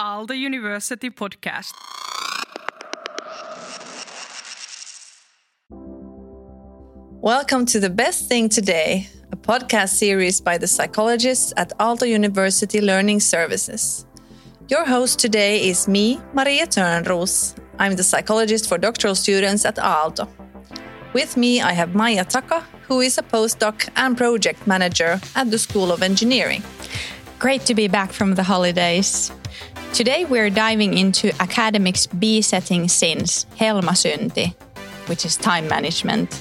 Aalto University podcast. Welcome to The Best Thing Today, a podcast series by the psychologists at Aalto University Learning Services. Your host today is me, Maria Törnros. I'm the psychologist for doctoral students at Aalto. With me, I have Maija Taka, who is a postdoc and project manager at the School of Engineering. Great to be back from the holidays. Today we're diving into academics besetting sins, helmasynti, which is time management.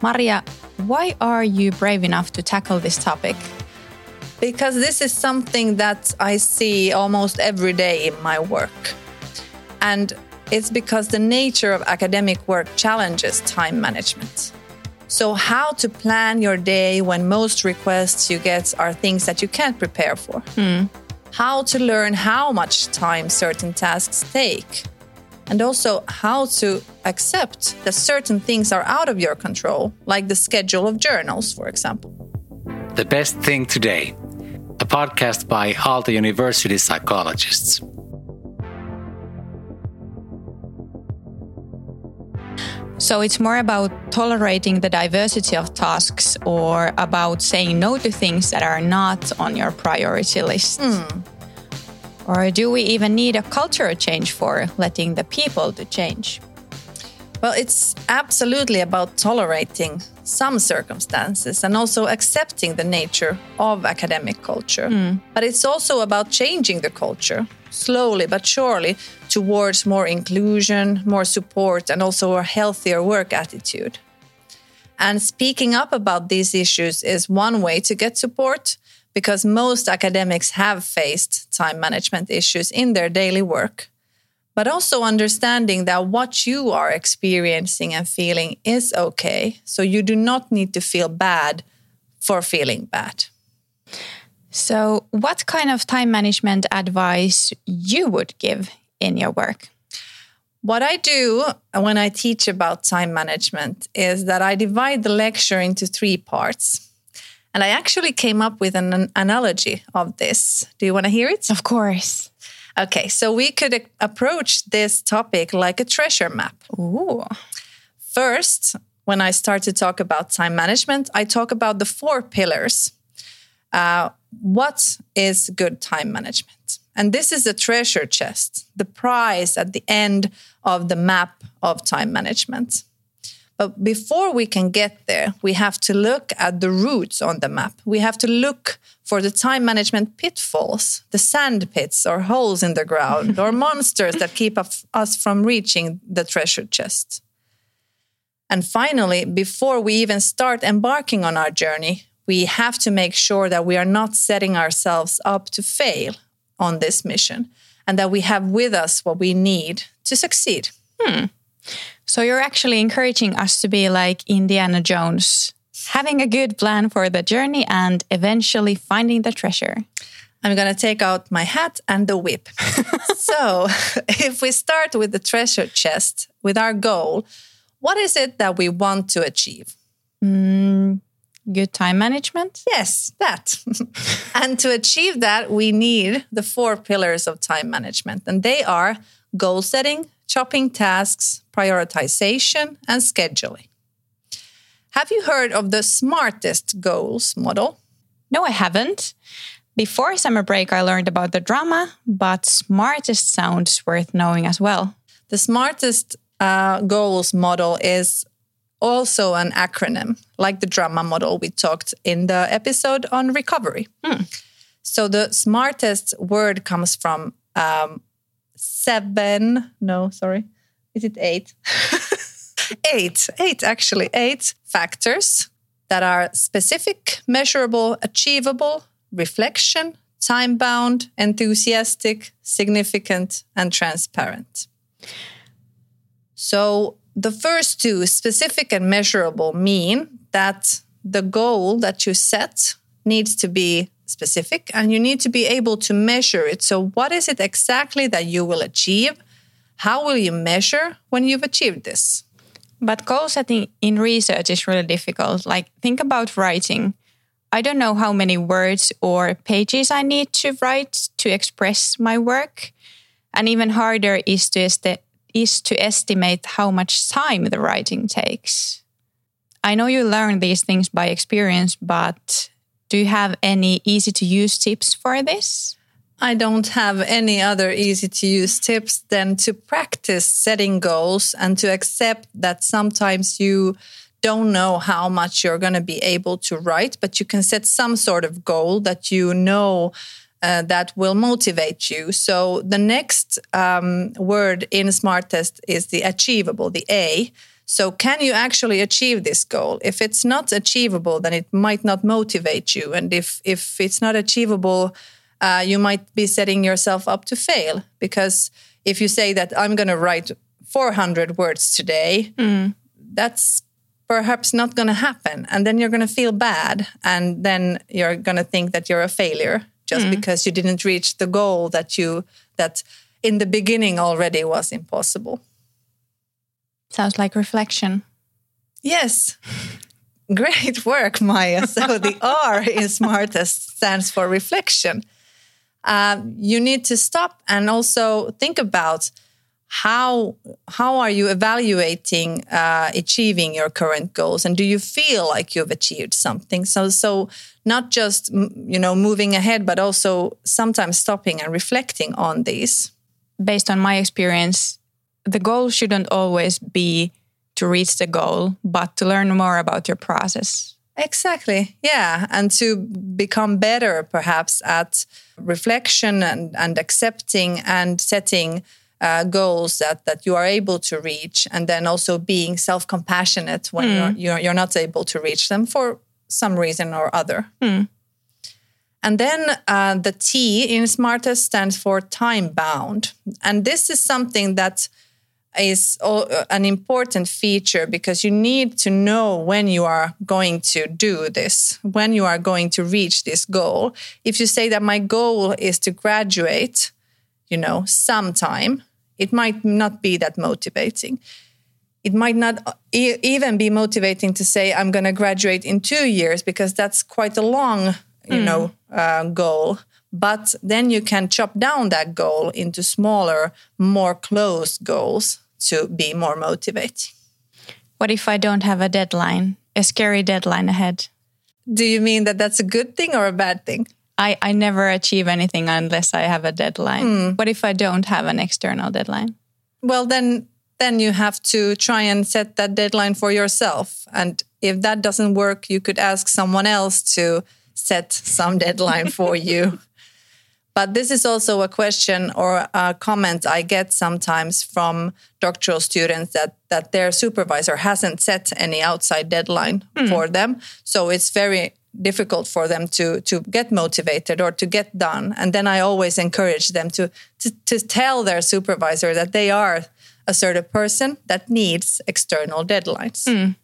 Maria, why are you brave enough to tackle this topic? Because this is something that I see almost every day in my work. And it's because the nature of academic work challenges time management. So, how to plan your day when most requests you get are things that you can't prepare for? Hmm. How to learn how much time certain tasks take? And also, how to accept that certain things are out of your control, like the schedule of journals, for example. The Best Thing Today, a podcast by Aalto University psychologists. So it's more about tolerating the diversity of tasks or about saying no to things that are not on your priority list? Hmm. Or do we even need a cultural change for letting the people to change? Well, it's absolutely about tolerating some circumstances and also accepting the nature of academic culture. Hmm. But it's also about changing the culture slowly but surely towards more inclusion, more support, and also a healthier work attitude. And speaking up about these issues is one way to get support because most academics have faced time management issues in their daily work but also understanding that what you are experiencing and feeling is okay. So you do not need to feel bad for feeling bad. So, what kind of time management advice you would give in your work? What I do when I teach about time management is that I divide the lecture into three parts. And I actually came up with an an analogy of this. Do you want to hear it? Of course. Okay, so we could approach this topic like a treasure map. Ooh. First, when I start to talk about time management, I talk about the four pillars. Uh, what is good time management? And this is a treasure chest, the prize at the end of the map of time management. But before we can get there, we have to look at the routes on the map. We have to look for the time management pitfalls, the sand pits or holes in the ground, or monsters that keep us from reaching the treasure chest. And finally, before we even start embarking on our journey, we have to make sure that we are not setting ourselves up to fail on this mission and that we have with us what we need to succeed. Hmm. So you're actually encouraging us to be like Indiana Jones, having a good plan for the journey and eventually finding the treasure. I'm going to take out my hat and the whip. so, if we start with the treasure chest, with our goal, what is it that we want to achieve? Hmm. Good time management? Yes, that. and to achieve that, we need the four pillars of time management, and they are goal setting, chopping tasks, prioritization, and scheduling. Have you heard of the smartest goals model? No, I haven't. Before summer break, I learned about the drama, but smartest sounds worth knowing as well. The smartest uh, goals model is also an acronym, like the drama model we talked in the episode on recovery. So the smartest word comes from um, seven, no, sorry, is it eight? eight, eight, actually, eight factors that are specific, measurable, achievable, reflection, time bound, enthusiastic, significant, and transparent. So the first two, specific and measurable, mean that the goal that you set needs to be specific and you need to be able to measure it. So, what is it exactly that you will achieve? How will you measure when you've achieved this? But goal setting in research is really difficult. Like, think about writing. I don't know how many words or pages I need to write to express my work. And even harder is to, is to estimate how much time the writing takes. I know you learn these things by experience, but do you have any easy to use tips for this? I don't have any other easy to use tips than to practice setting goals and to accept that sometimes you don't know how much you're going to be able to write, but you can set some sort of goal that you know uh, that will motivate you. So the next um, word in SMARTest is the achievable, the A. So can you actually achieve this goal? If it's not achievable, then it might not motivate you, and if if it's not achievable, uh, you might be setting yourself up to fail because if you say that I'm going to write 400 words today, mm. that's perhaps not going to happen. And then you're going to feel bad. And then you're going to think that you're a failure just mm. because you didn't reach the goal that you, that in the beginning already was impossible. Sounds like reflection. Yes. Great work, Maija. So the R in SMARTest stands for reflection. Uh, you need to stop and also think about how how are you evaluating uh, achieving your current goals? And do you feel like you've achieved something? So so not just you know moving ahead but also sometimes stopping and reflecting on these based on my experience the goal shouldn't always be to reach the goal but to learn more about your process. Exactly. Yeah. And to become better perhaps at reflection and, and accepting and setting uh, goals that that you are able to reach, and then also being self compassionate when mm. you're, you're, you're not able to reach them for some reason or other. Mm. And then uh, the T in SMARTest stands for time bound, and this is something that is an important feature because you need to know when you are going to do this, when you are going to reach this goal. If you say that my goal is to graduate, you know, sometime, it might not be that motivating. It might not e- even be motivating to say I'm going to graduate in two years because that's quite a long, you mm. know, uh, goal. But then you can chop down that goal into smaller, more closed goals to be more motivating. What if I don't have a deadline, a scary deadline ahead? Do you mean that that's a good thing or a bad thing? I, I never achieve anything unless I have a deadline. Mm. What if I don't have an external deadline? Well, then then you have to try and set that deadline for yourself. And if that doesn't work, you could ask someone else to set some deadline for you. But this is also a question or a comment I get sometimes from doctoral students that that their supervisor hasn't set any outside deadline mm. for them. So it's very difficult for them to to get motivated or to get done. And then i always encourage them to to, to tell their supervisor that they are a certain person that needs external deadlines. Mm.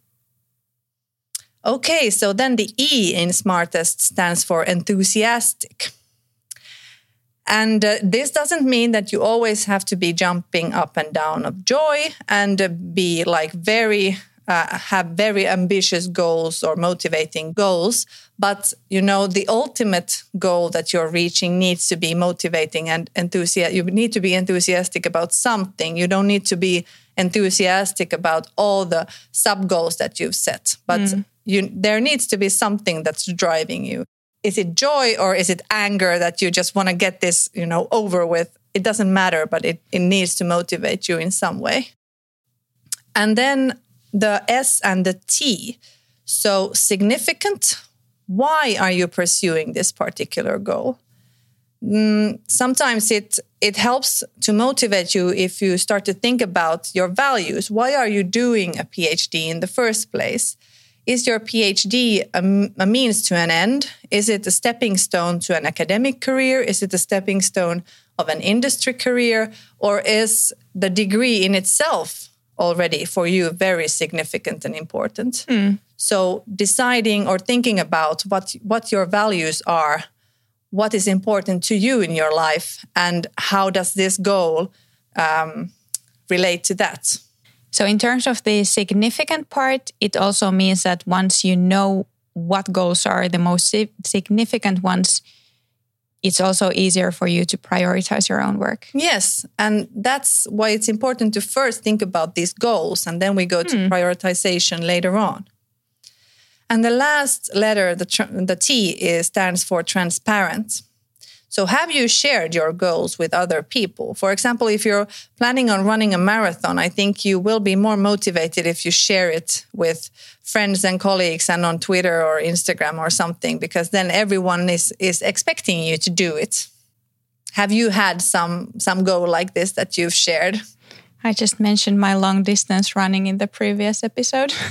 okay so then the e in smartest stands for enthusiastic. And uh, this doesn't mean that you always have to be jumping up and down of joy and uh, be like very uh, have very ambitious goals or motivating goals but you know the ultimate goal that you're reaching needs to be motivating and enthusiastic you need to be enthusiastic about something. You don't need to be enthusiastic about all the sub goals that you've set but mm. you there needs to be something that's driving you. Is it joy or is it anger that you just want to get this you know over with? It doesn't matter but it, it needs to motivate you in some way. And then the S and the T. So, significant. Why are you pursuing this particular goal? Mm, sometimes it it helps to motivate you if you start to think about your values. Why are you doing a PhD in the first place? Is your PhD a, a means to an end? Is it a stepping stone to an academic career? Is it a stepping stone of an industry career? Or is the degree in itself already for you very significant and important. Mm. So deciding or thinking about what what your values are, what is important to you in your life, and how does this goal um, relate to that? So in terms of the significant part, it also means that once you know what goals are the most si- significant ones, it's also easier for you to prioritize your own work. Yes, and that's why it's important to first think about these goals and then we go to hmm. prioritization later on. And the last letter, the, tr- the T, is, stands for transparent. So, have you shared your goals with other people? For example, if you're planning on running a marathon, I think you will be more motivated if you share it with friends and colleagues and on Twitter or Instagram or something, because then everyone is, is expecting you to do it. Have you had some some goal like this that you've shared? I just mentioned my long distance running in the previous episode.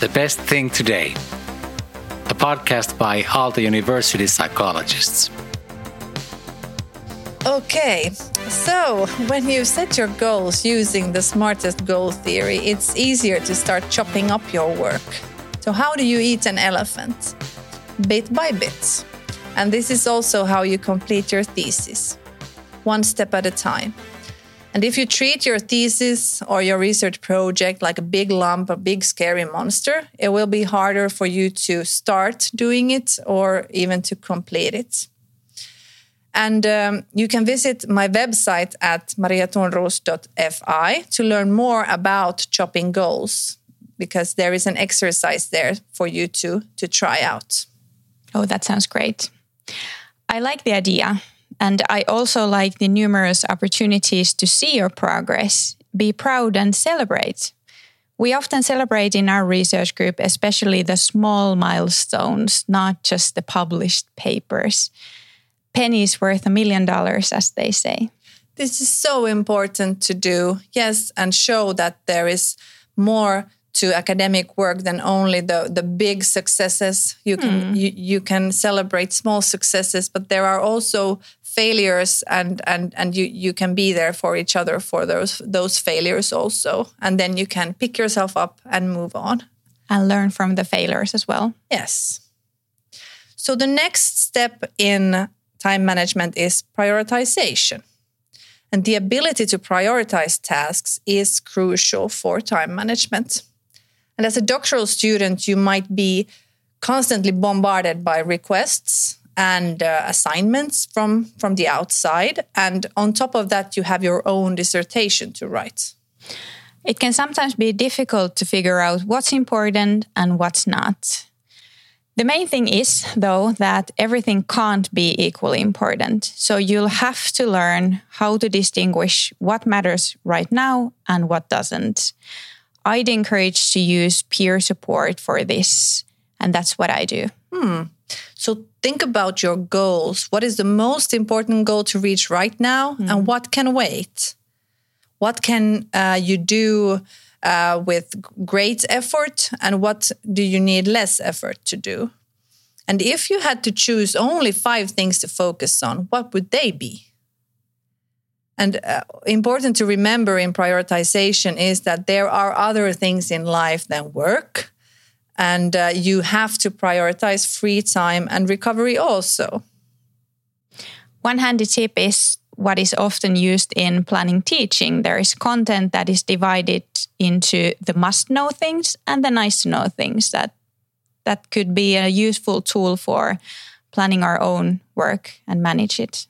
The Best Thing Today, a podcast by Aalto University psychologists. Okay, so when you set your goals using the smartest goal theory, it's easier to start chopping up your work. So, how do you eat an elephant? Bit by bit. And this is also how you complete your thesis, one step at a time. And if you treat your thesis or your research project like a big lump, a big scary monster, it will be harder for you to start doing it or even to complete it. And um, you can visit my website at mariatonros.fi to learn more about chopping goals because there is an exercise there for you to, to try out. Oh, that sounds great. I like the idea. And I also like the numerous opportunities to see your progress, be proud, and celebrate. We often celebrate in our research group, especially the small milestones, not just the published papers. Pennies worth a million dollars, as they say. This is so important to do, yes, and show that there is more to academic work than only the, the big successes. You can mm. you, you can celebrate small successes, but there are also failures and and and you you can be there for each other for those those failures also. And then you can pick yourself up and move on. And learn from the failures as well. Yes. So the next step in time management is prioritization. And the ability to prioritize tasks is crucial for time management. And as a doctoral student, you might be constantly bombarded by requests and uh, assignments from, from the outside. And on top of that, you have your own dissertation to write. It can sometimes be difficult to figure out what's important and what's not. The main thing is, though, that everything can't be equally important. So you'll have to learn how to distinguish what matters right now and what doesn't. I'd encourage to use peer support for this, and that's what I do. So think about your goals. What is the most important goal to reach right now, and what can wait? What can uh, you do uh, with great effort, and what do you need less effort to do? And if you had to choose only five things to focus on, what would they be? And uh, important to remember in prioritization is that there are other things in life than work, and uh, you have to prioritize free time and recovery also. One handy tip is what is often used in planning teaching. There is content that is divided into the must know things and the nice to know things that that could be a useful tool for planning our own work and manage it.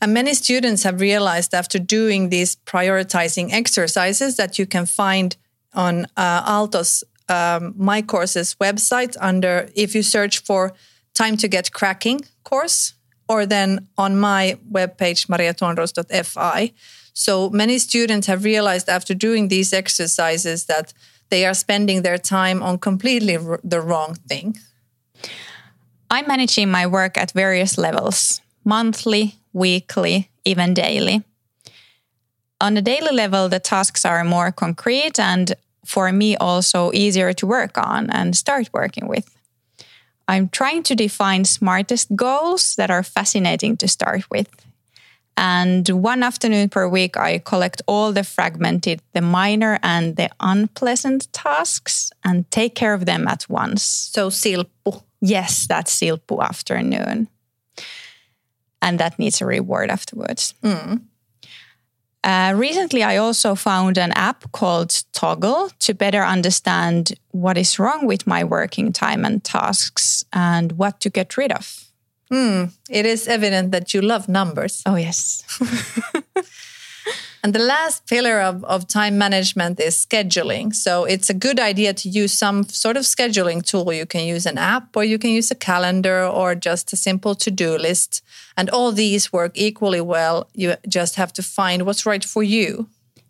And many students have realized after doing these prioritizing exercises that you can find on uh, Aalto's um, My Courses website under, if you search for Time to Get Cracking course, or then on my webpage, mariatonros.fi. So many students have realized after doing these exercises that they are spending their time on completely r- the wrong thing. I'm managing my work at various levels monthly, weekly, even daily. On a daily level, the tasks are more concrete and for me also easier to work on and start working with. I'm trying to define smartest goals that are fascinating to start with. And one afternoon per week, I collect all the fragmented, the minor and the unpleasant tasks and take care of them at once. So silppu. Yes, that's Silppu afternoon. And that needs a reward afterwards. Uh, Uh, recently, I also found an app called Toggl to better understand what is wrong with my working time and tasks and what to get rid of. It is evident that you love numbers. Oh, yes. And the last pillar of, of time management is scheduling. So it's a good idea to use some sort of scheduling tool. You can use an app or you can use a calendar or just a simple to do list. And all these work equally well. You just have to find what's right for you.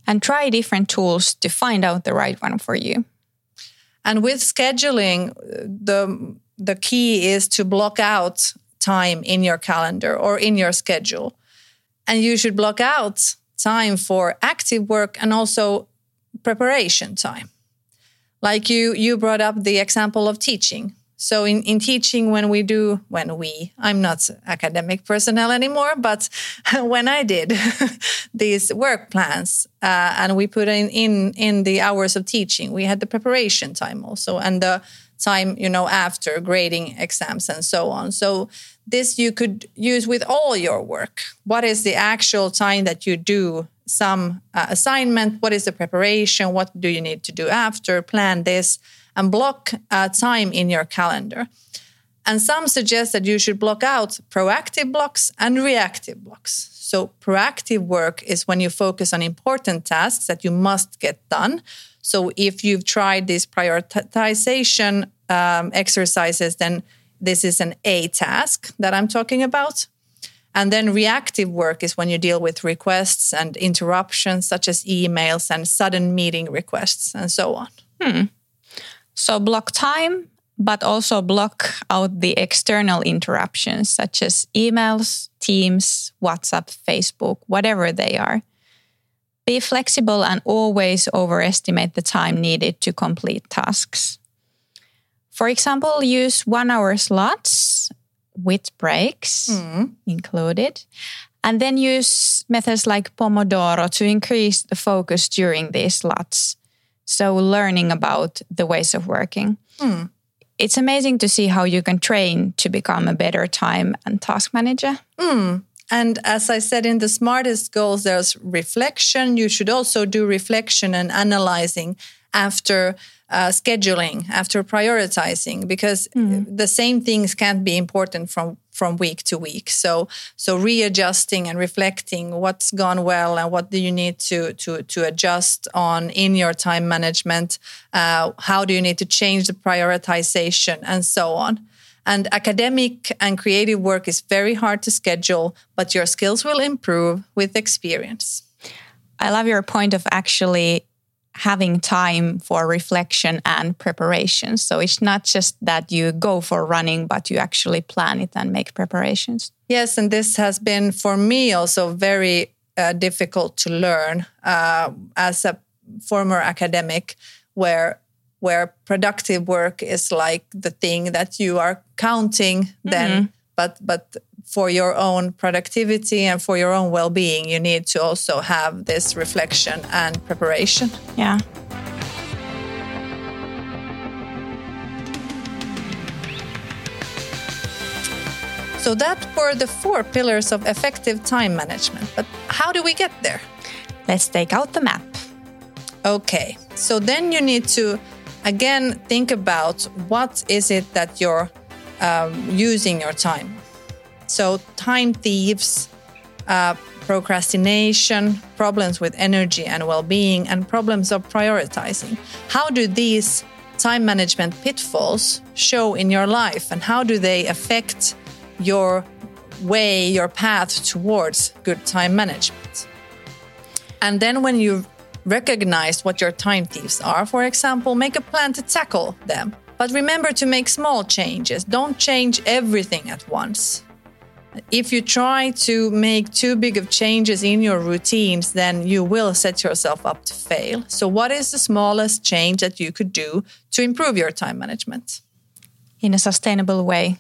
and try different tools to find out the right one for you. And with scheduling, the the key is to block out time in your calendar or in your schedule. And you should block out time for active work and also preparation time. Like you you brought up the example of teaching. So in, in teaching when we do when we I'm not academic personnel anymore, but when I did these work plans uh, and we put in, in in the hours of teaching, we had the preparation time also and the time you know after grading exams and so on. So this you could use with all your work. What is the actual time that you do some uh, assignment? What is the preparation? What do you need to do after? Plan this and block uh, time in your calendar. And some suggest that you should block out proactive blocks and reactive blocks. So, proactive work is when you focus on important tasks that you must get done. So, if you've tried these prioritization um, exercises, then this is an A task that I'm talking about. And then reactive work is when you deal with requests and interruptions, such as emails and sudden meeting requests and so on. Hmm. So block time, but also block out the external interruptions such as emails, Teams, WhatsApp, Facebook, whatever they are. Be flexible and always overestimate the time needed to complete tasks. For example, use one hour slots with breaks hmm. included. And then use methods like Pomodoro to increase the focus during these slots. So, learning about the ways of working. Hmm. It's amazing to see how you can train to become a better time and task manager. Hmm. And as I said in the smartest goals, there's reflection. You should also do reflection and analyzing after uh, scheduling, after prioritizing, because the same things can't be important from from week to week. So so readjusting and reflecting what's gone well and what do you need to to to adjust on in your time management. Uh, how do you need to change the prioritization and so on. And academic and creative work is very hard to schedule, but your skills will improve with experience. I love your point of actually having time for reflection and preparation. So it's not just that you go for running, but you actually plan it and make preparations. Yes, and this has been for me also very uh, difficult to learn uh, as a former academic, where where productive work is like the thing that you are counting then, but but for your own productivity and for your own well-being, you need to also have this reflection and preparation. Yeah. So that were the four pillars of effective time management. But how do we get there? Let's take out the map. Okay, so then you need to again think about what is it that you're um, using your time. So time thieves, uh, procrastination, problems with energy and well-being, and problems of prioritizing. How do these time management pitfalls show in your life, and how do they affect your way, your path towards good time management? And then when you recognize what your time thieves are, for example, make a plan to tackle them. But remember to make small changes. Don't change everything at once. If you try to make too big of changes in your routines, then you will set yourself up to fail. So, what is the smallest change that you could do to improve your time management? in a sustainable way.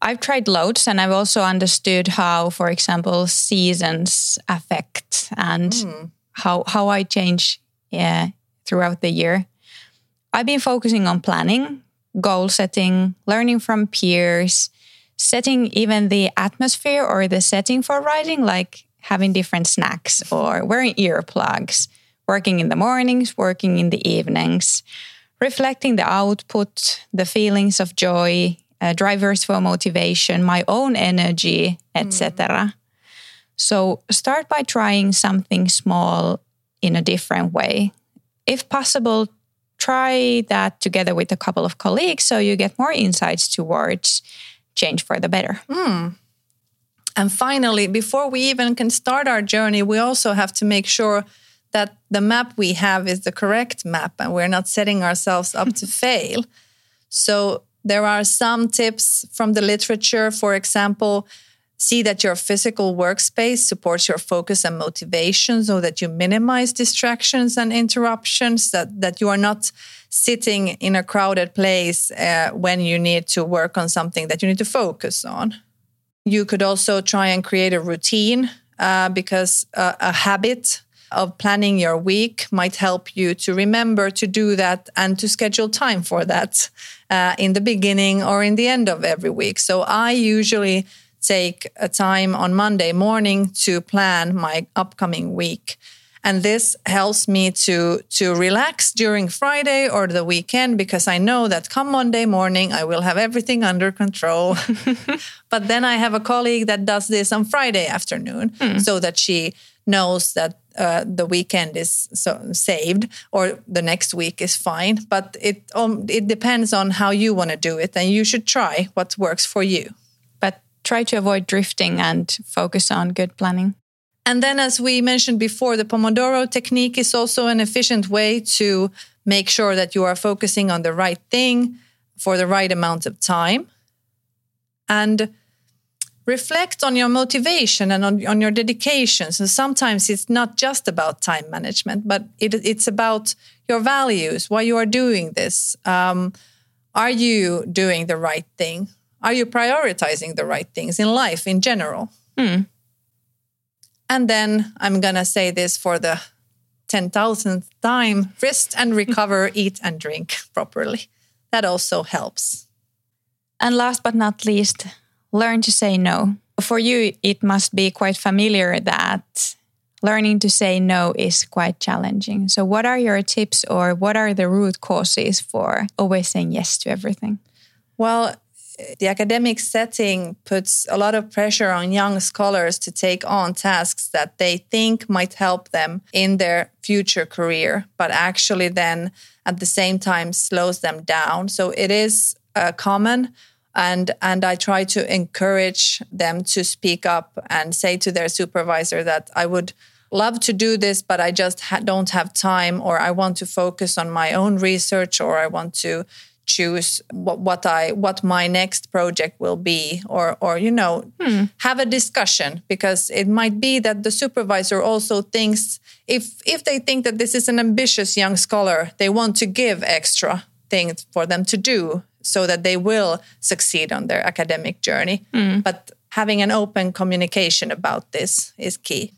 I've tried loads and I've also understood how, for example, seasons affect and hmm. how, how I change yeah, throughout the year. I've been focusing on planning, goal setting, learning from peers, setting even the atmosphere or the setting for writing, like having different snacks or wearing earplugs, working in the mornings, working in the evenings, reflecting the output, the feelings of joy, uh, drivers for motivation, my own energy, etc. So start by trying something small in a different way. If possible, try that together with a couple of colleagues so you get more insights towards change for the better. Hmm. And finally, before we even can start our journey, we also have to make sure that the map we have is the correct map and we're not setting ourselves up to fail. So there are some tips from the literature. For example, see that your physical workspace supports your focus and motivation so that you minimize distractions and interruptions, that, that you are not sitting in a crowded place uh, when you need to work on something that you need to focus on. You could also try and create a routine uh, because uh, a habit of planning your week might help you to remember to do that and to schedule time for that uh, in the beginning or in the end of every week. So I usually take a time on Monday morning to plan my upcoming week. And this helps me to to relax during Friday or the weekend because I know that come Monday morning I will have everything under control. but then I have a colleague that does this on Friday afternoon so that she knows that uh, the weekend is so saved or the next week is fine. But it um, it depends on how you want to do it, and you should try what works for you. But try to avoid drifting and focus on good planning. And then, as we mentioned before, the Pomodoro technique is also an efficient way to make sure that you are focusing on the right thing for the right amount of time. And reflect on your motivation and on, on your dedication. So sometimes it's not just about time management, but it, it's about your values, why you are doing this. Um, are you doing the right thing? Are you prioritizing the right things in life in general? And then I'm going to say this for the 10,000th time rest and recover, eat and drink properly. That also helps. And last but not least, learn to say no. For you, it must be quite familiar that learning to say no is quite challenging. So, what are your tips or what are the root causes for always saying yes to everything? Well, the academic setting puts a lot of pressure on young scholars to take on tasks that they think might help them in their future career, but actually then at the same time slows them down. So it is uh, common. And, and I try to encourage them to speak up and say to their supervisor that I would love to do this, but I just ha- don't have time, or I want to focus on my own research, or I want to choose what, what I what my next project will be or or you know hmm. have a discussion because it might be that the supervisor also thinks if if they think that this is an ambitious young scholar they want to give extra things for them to do so that they will succeed on their academic journey. Hmm. But having an open communication about this is key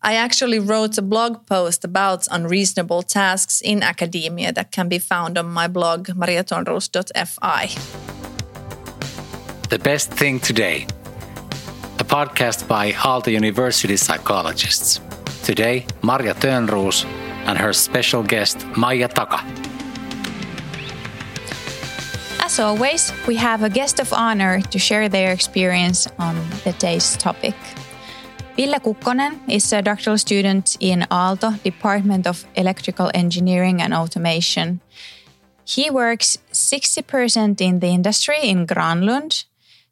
I actually wrote a blog post about unreasonable tasks in academia that can be found on my blog mariatonros.fi. The Best Thing Today, a podcast by Aalto University psychologists. Today, Maria Törnros and her special guest, Maija Taka. As always, we have a guest of honor to share their experience on the day's topic. Ville Kukkonen is a doctoral student in Aalto, Department of Electrical Engineering and Automation. He works 60% in the industry in Granlund,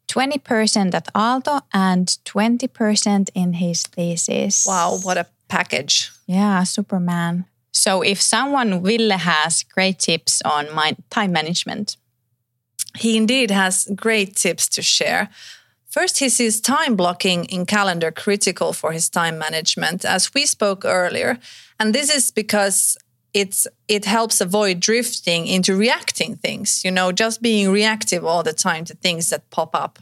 20% at Aalto, and 20% in his thesis. Wow, what a package. Yeah, Superman. So if someone Ville has great tips on my time management, He indeed has great tips to share. First, he sees time blocking in calendar critical for his time management, as we spoke earlier. And this is because it's it helps avoid drifting into reacting things, you know, just being reactive all the time to things that pop up.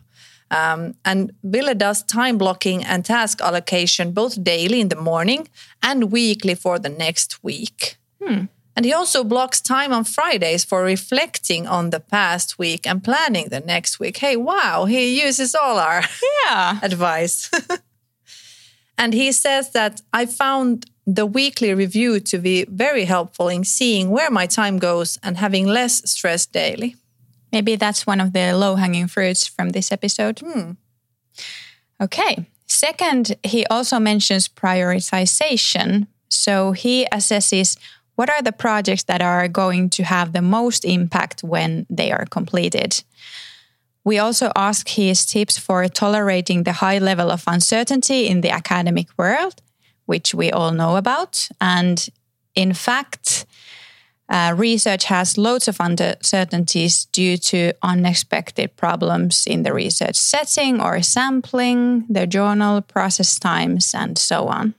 Um, and Ville does time blocking and task allocation both daily in the morning and weekly for the next week. And he also blocks time on Fridays for reflecting on the past week and planning the next week. Hey, wow, he uses all our yeah, advice. And he says that I found the weekly review to be very helpful in seeing where my time goes and having less stress daily. Maybe that's one of the low hanging fruits from this episode. Hmm. Okay. Second, he also mentions prioritization. So he assesses what are the projects that are going to have the most impact when they are completed. We also ask his tips for tolerating the high level of uncertainty in the academic world, which we all know about. And in fact, uh, research has loads of uncertainties due to unexpected problems in the research setting or sampling, the journal process times, and so on.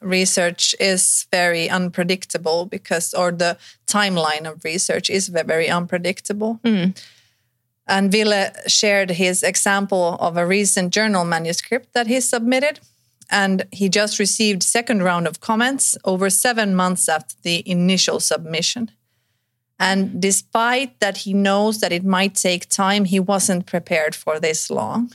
Research is very unpredictable because, or the timeline of research is very unpredictable. Mm. And Ville shared his example of a recent journal manuscript that he submitted. And he just received second round of comments over seven months after the initial submission. And despite that he knows that it might take time, he wasn't prepared for this long.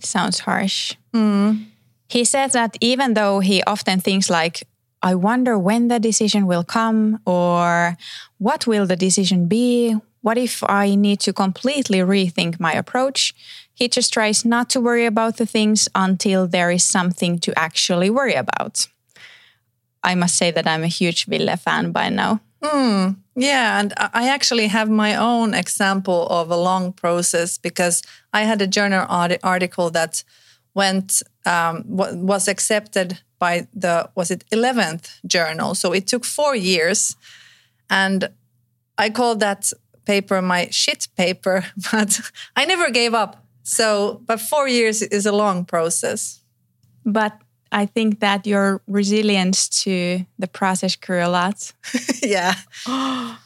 Sounds harsh. Mm. He says that even though he often thinks like, I wonder when the decision will come or what will the decision be? What if I need to completely rethink my approach? He just tries not to worry about the things until there is something to actually worry about. I must say that I'm a huge Ville fan by now. Hmm. Yeah, and I actually have my own example of a long process because I had a journal arti- article that went um, was accepted by the was it eleventh journal. So it took four years, and I called that paper my shit paper, but I never gave up. So, but four years is a long process. But I think that your resilience to the process grew a lot. yeah.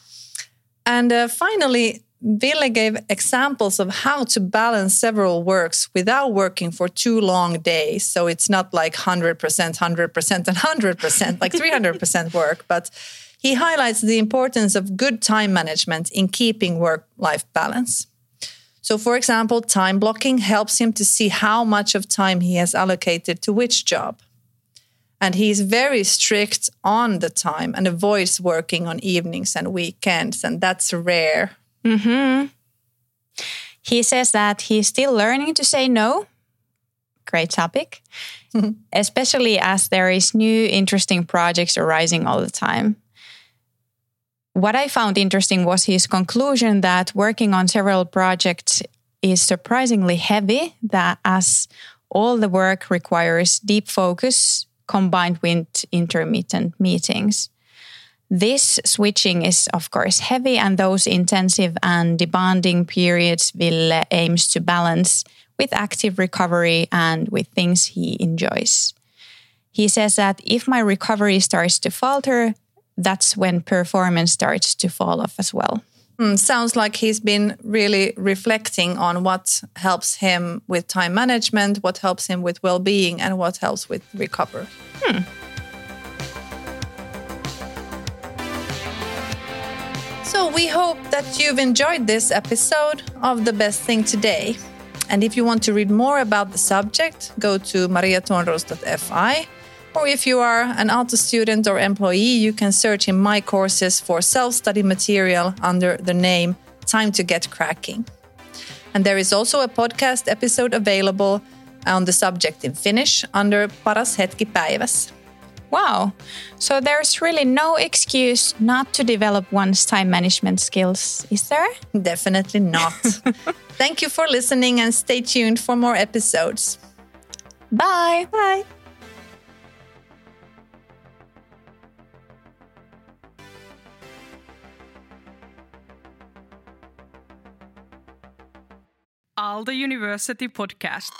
and uh, finally, Ville gave examples of how to balance several works without working for too long days. So it's not like 100%, 100%, and 100%, like 300% work. But he highlights the importance of good time management in keeping work life balance. So, for example, time blocking helps him to see how much of time he has allocated to which job. And he's very strict on the time and avoids working on evenings and weekends. And that's rare. Mm-hmm. He says that he's still learning to say no. Great topic. Especially as there is new interesting projects arising all the time. What I found interesting was his conclusion that working on several projects is surprisingly heavy that as all the work requires deep focus combined with intermittent meetings. This switching is, of course, heavy, and those intensive and demanding periods Ville aims to balance with active recovery and with things he enjoys. He says that if my recovery starts to falter, that's when performance starts to fall off as well. Hmm, sounds like he's been really reflecting on what helps him with time management, what helps him with well being, and what helps with recovery. So, we hope that you've enjoyed this episode of The Best Thing Today. And if you want to read more about the subject, go to mariatonros.fi. Or if you are an Aalto student or employee, you can search in my courses for self study material under the name Time to Get Cracking. And there is also a podcast episode available on the subject in Finnish under Paras hetki päivässä. Wow. So there's really no excuse not to develop one's time management skills, is there? Definitely not. Thank you for listening and stay tuned for more episodes. Bye. Bye. Aalto University Podcast.